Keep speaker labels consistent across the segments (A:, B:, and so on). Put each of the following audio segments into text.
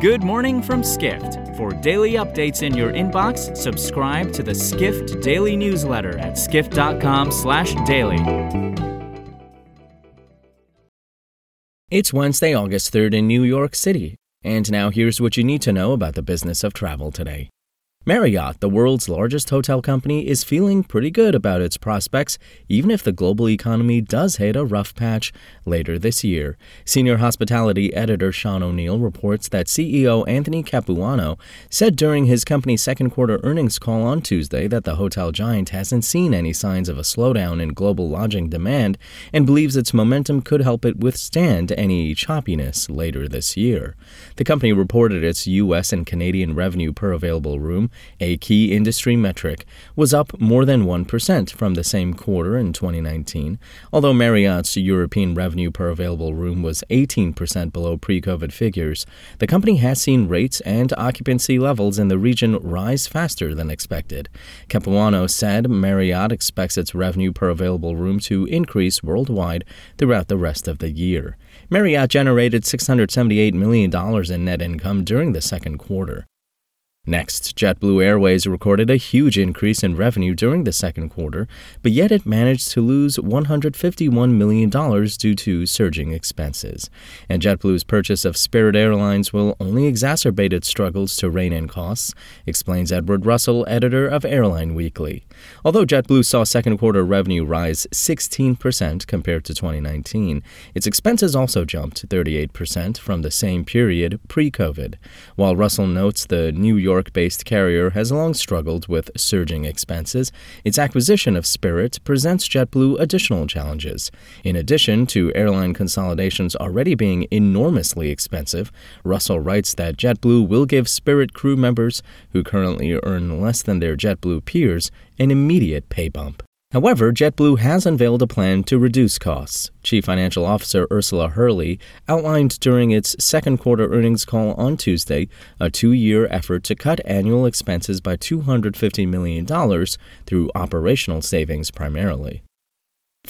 A: Good morning from Skift. For daily updates in your inbox, subscribe to the Skift Daily newsletter at skift.com/daily.
B: It's Wednesday, August 3rd in New York City. And now here's what you need to know about the business of travel today. Marriott, the world's largest hotel company, is feeling pretty good about its prospects, even if the global economy does hit a rough patch later this year. Senior hospitality editor Sean O'Neill reports that CEO Anthony Capuano said during his company's second quarter earnings call on Tuesday that the hotel giant hasn't seen any signs of a slowdown in global lodging demand and believes its momentum could help it withstand any choppiness later this year. The company reported its U.S. and Canadian revenue per available room a key industry metric, was up more than 1% from the same quarter in 2019, although Marriott's European revenue per available room was 18% below pre COVID figures. The company has seen rates and occupancy levels in the region rise faster than expected. Capuano said Marriott expects its revenue per available room to increase worldwide throughout the rest of the year. Marriott generated $678 million in net income during the second quarter. Next, JetBlue Airways recorded a huge increase in revenue during the second quarter, but yet it managed to lose $151 million due to surging expenses. And JetBlue's purchase of Spirit Airlines will only exacerbate its struggles to rein in costs, explains Edward Russell, editor of Airline Weekly. Although JetBlue saw second quarter revenue rise 16% compared to 2019, its expenses also jumped 38% from the same period pre COVID. While Russell notes the New York York based carrier has long struggled with surging expenses, its acquisition of Spirit presents JetBlue additional challenges. In addition to airline consolidations already being enormously expensive, Russell writes that JetBlue will give Spirit crew members who currently earn less than their JetBlue peers an immediate pay bump. However, JetBlue has unveiled a plan to reduce costs. Chief Financial Officer Ursula Hurley outlined during its second quarter earnings call on Tuesday a two year effort to cut annual expenses by $250 million through operational savings primarily.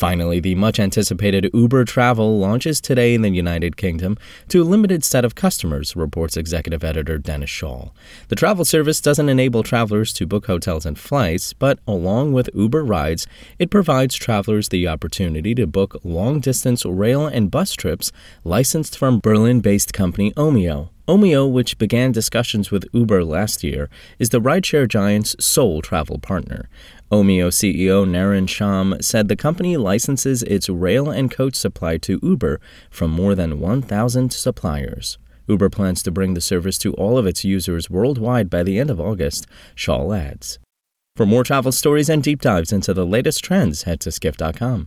B: Finally, the much anticipated Uber Travel launches today in the United Kingdom to a limited set of customers, reports executive editor Dennis Schaal. The travel service doesn't enable travelers to book hotels and flights, but along with Uber rides, it provides travelers the opportunity to book long distance rail and bus trips licensed from Berlin based company Omio. Omio, which began discussions with Uber last year, is the rideshare giant's sole travel partner. Omio CEO Naren Shaam said the company licenses its rail and coach supply to Uber from more than 1,000 suppliers. Uber plans to bring the service to all of its users worldwide by the end of August, Schaal adds. For more travel stories and deep dives into the latest trends, head to skift.com.